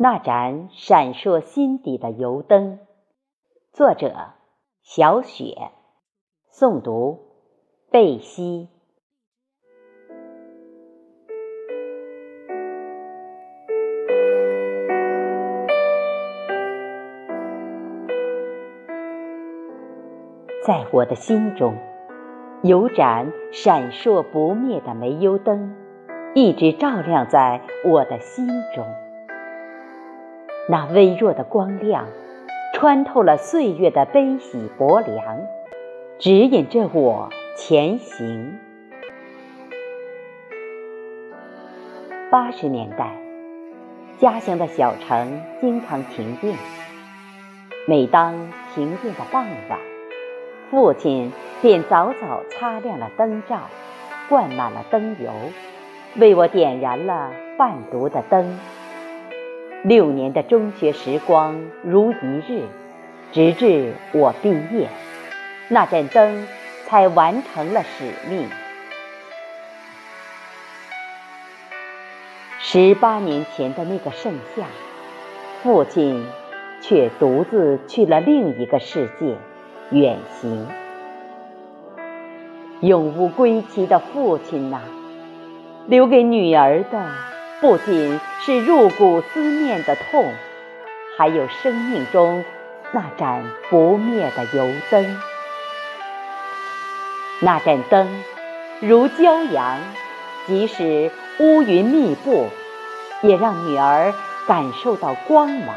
那盏闪烁心底的油灯，作者：小雪，诵读：贝西。在我的心中，有盏闪烁不灭的煤油灯，一直照亮在我的心中。那微弱的光亮，穿透了岁月的悲喜薄凉，指引着我前行。八十年代，家乡的小城经常停电。每当停电的傍晚，父亲便早早擦亮了灯罩，灌满了灯油，为我点燃了半读的灯。六年的中学时光如一日，直至我毕业，那盏灯才完成了使命。十八年前的那个盛夏，父亲却独自去了另一个世界远行。永无归期的父亲呐，留给女儿的。不仅是入骨思念的痛，还有生命中那盏不灭的油灯。那盏灯如骄阳，即使乌云密布，也让女儿感受到光芒。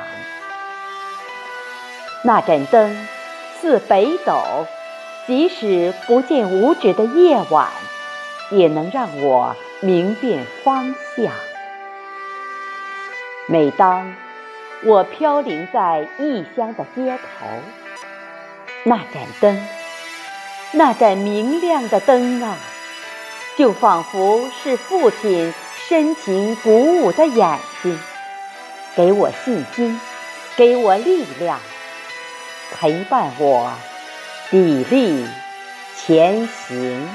那盏灯似北斗，即使不见五指的夜晚，也能让我明辨方向。每当我飘零在异乡的街头，那盏灯，那盏明亮的灯啊，就仿佛是父亲深情鼓舞的眼睛，给我信心，给我力量，陪伴我砥砺前行。